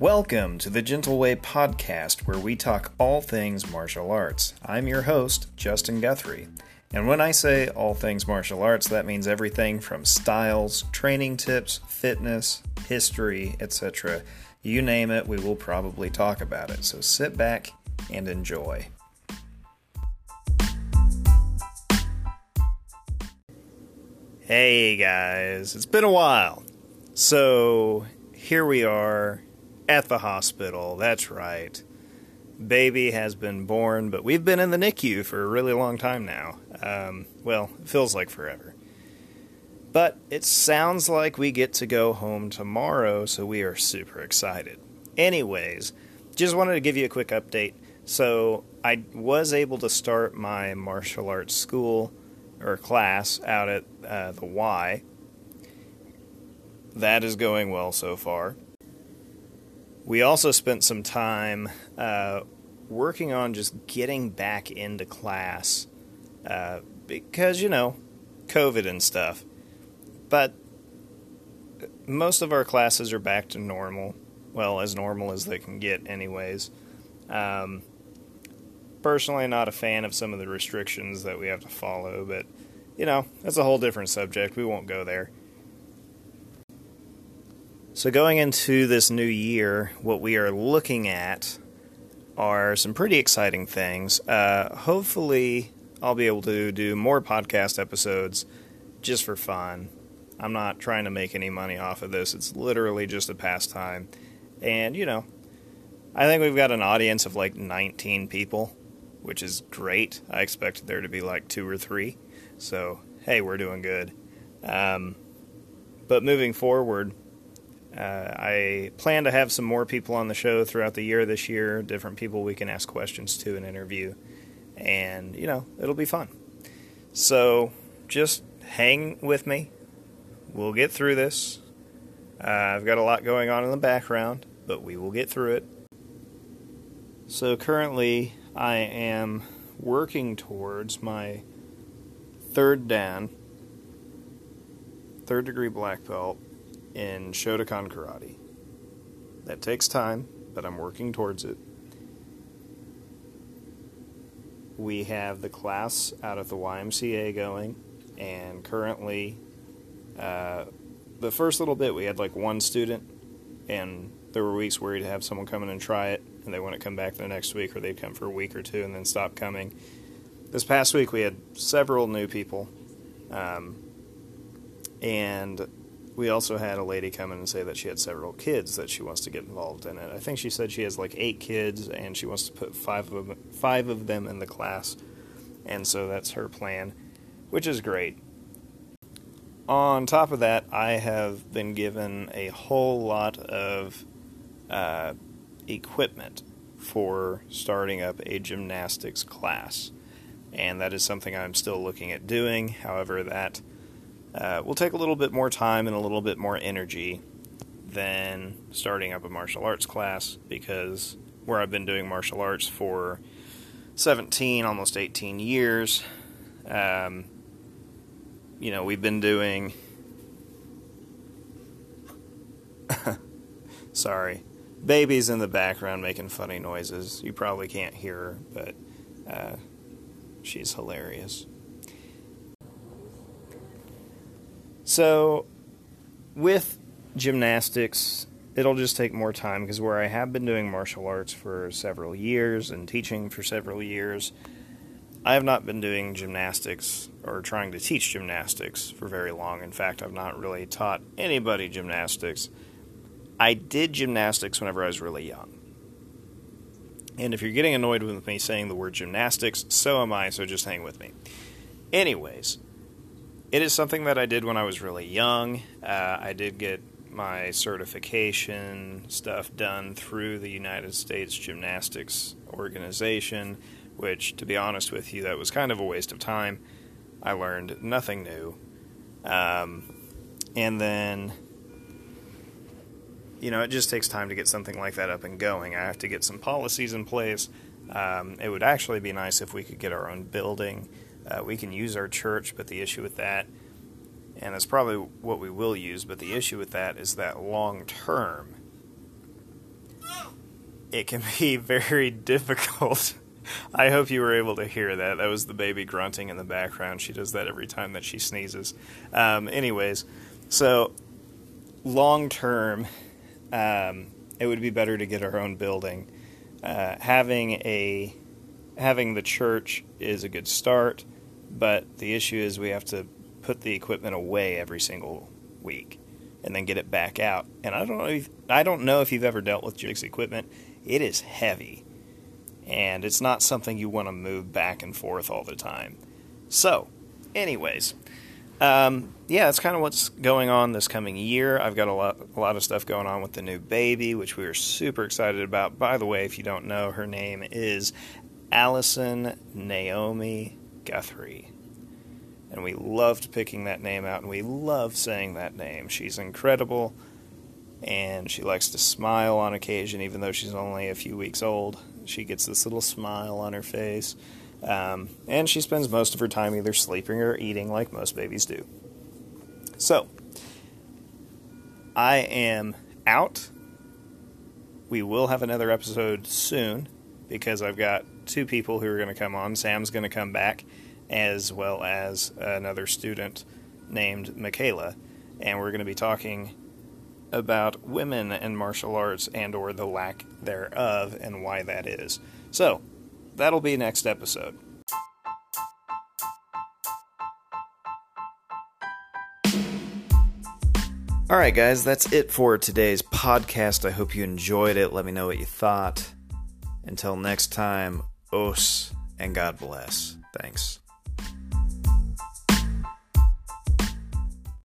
Welcome to the Gentle Way podcast, where we talk all things martial arts. I'm your host, Justin Guthrie. And when I say all things martial arts, that means everything from styles, training tips, fitness, history, etc. You name it, we will probably talk about it. So sit back and enjoy. Hey guys, it's been a while. So here we are at the hospital. That's right. Baby has been born, but we've been in the NICU for a really long time now. Um, well, it feels like forever. But it sounds like we get to go home tomorrow, so we are super excited. Anyways, just wanted to give you a quick update. So, I was able to start my martial arts school or class out at uh, the Y. That is going well so far. We also spent some time uh, working on just getting back into class uh, because, you know, COVID and stuff. But most of our classes are back to normal. Well, as normal as they can get, anyways. Um, personally, not a fan of some of the restrictions that we have to follow, but, you know, that's a whole different subject. We won't go there. So, going into this new year, what we are looking at are some pretty exciting things. Uh, hopefully, I'll be able to do more podcast episodes just for fun. I'm not trying to make any money off of this, it's literally just a pastime. And, you know, I think we've got an audience of like 19 people, which is great. I expected there to be like two or three. So, hey, we're doing good. Um, but moving forward, uh, I plan to have some more people on the show throughout the year this year, different people we can ask questions to and interview. And, you know, it'll be fun. So just hang with me. We'll get through this. Uh, I've got a lot going on in the background, but we will get through it. So currently, I am working towards my third Dan, third degree black belt in Shotokan Karate. That takes time, but I'm working towards it. We have the class out of the YMCA going, and currently, uh, the first little bit we had like one student, and there were weeks where we'd have someone come in and try it, and they wouldn't come back the next week, or they'd come for a week or two and then stop coming. This past week we had several new people, um, and we also had a lady come in and say that she had several kids that she wants to get involved in it. I think she said she has like eight kids and she wants to put five of them, five of them in the class, and so that's her plan, which is great. On top of that, I have been given a whole lot of uh, equipment for starting up a gymnastics class, and that is something I'm still looking at doing. However, that uh, will take a little bit more time and a little bit more energy than starting up a martial arts class because where I've been doing martial arts for 17, almost 18 years, um, you know, we've been doing. Sorry. Baby's in the background making funny noises. You probably can't hear her, but uh, she's hilarious. So, with gymnastics, it'll just take more time because where I have been doing martial arts for several years and teaching for several years, I have not been doing gymnastics or trying to teach gymnastics for very long. In fact, I've not really taught anybody gymnastics. I did gymnastics whenever I was really young. And if you're getting annoyed with me saying the word gymnastics, so am I, so just hang with me. Anyways, it is something that I did when I was really young. Uh, I did get my certification stuff done through the United States Gymnastics Organization, which, to be honest with you, that was kind of a waste of time. I learned nothing new. Um, and then, you know, it just takes time to get something like that up and going. I have to get some policies in place. Um, it would actually be nice if we could get our own building. Uh, we can use our church, but the issue with that, and that's probably what we will use, but the issue with that is that long term, it can be very difficult. I hope you were able to hear that. That was the baby grunting in the background. She does that every time that she sneezes. Um, anyways, so long term, um, it would be better to get our own building. Uh, having a having the church is a good start, but the issue is we have to put the equipment away every single week and then get it back out. And I don't know if, I don't know if you've ever dealt with jigs equipment. It is heavy. And it's not something you want to move back and forth all the time. So, anyways, um, yeah, that's kind of what's going on this coming year. I've got a lot, a lot of stuff going on with the new baby, which we are super excited about. By the way, if you don't know, her name is Allison Naomi Guthrie. And we loved picking that name out, and we love saying that name. She's incredible, and she likes to smile on occasion, even though she's only a few weeks old. She gets this little smile on her face. Um, and she spends most of her time either sleeping or eating, like most babies do. So, I am out. We will have another episode soon because I've got two people who are going to come on. Sam's going to come back, as well as another student named Michaela, and we're going to be talking about women in martial arts and or the lack thereof and why that is. So, that'll be next episode. All right, guys, that's it for today's podcast. I hope you enjoyed it. Let me know what you thought. Until next time, os and God bless. Thanks.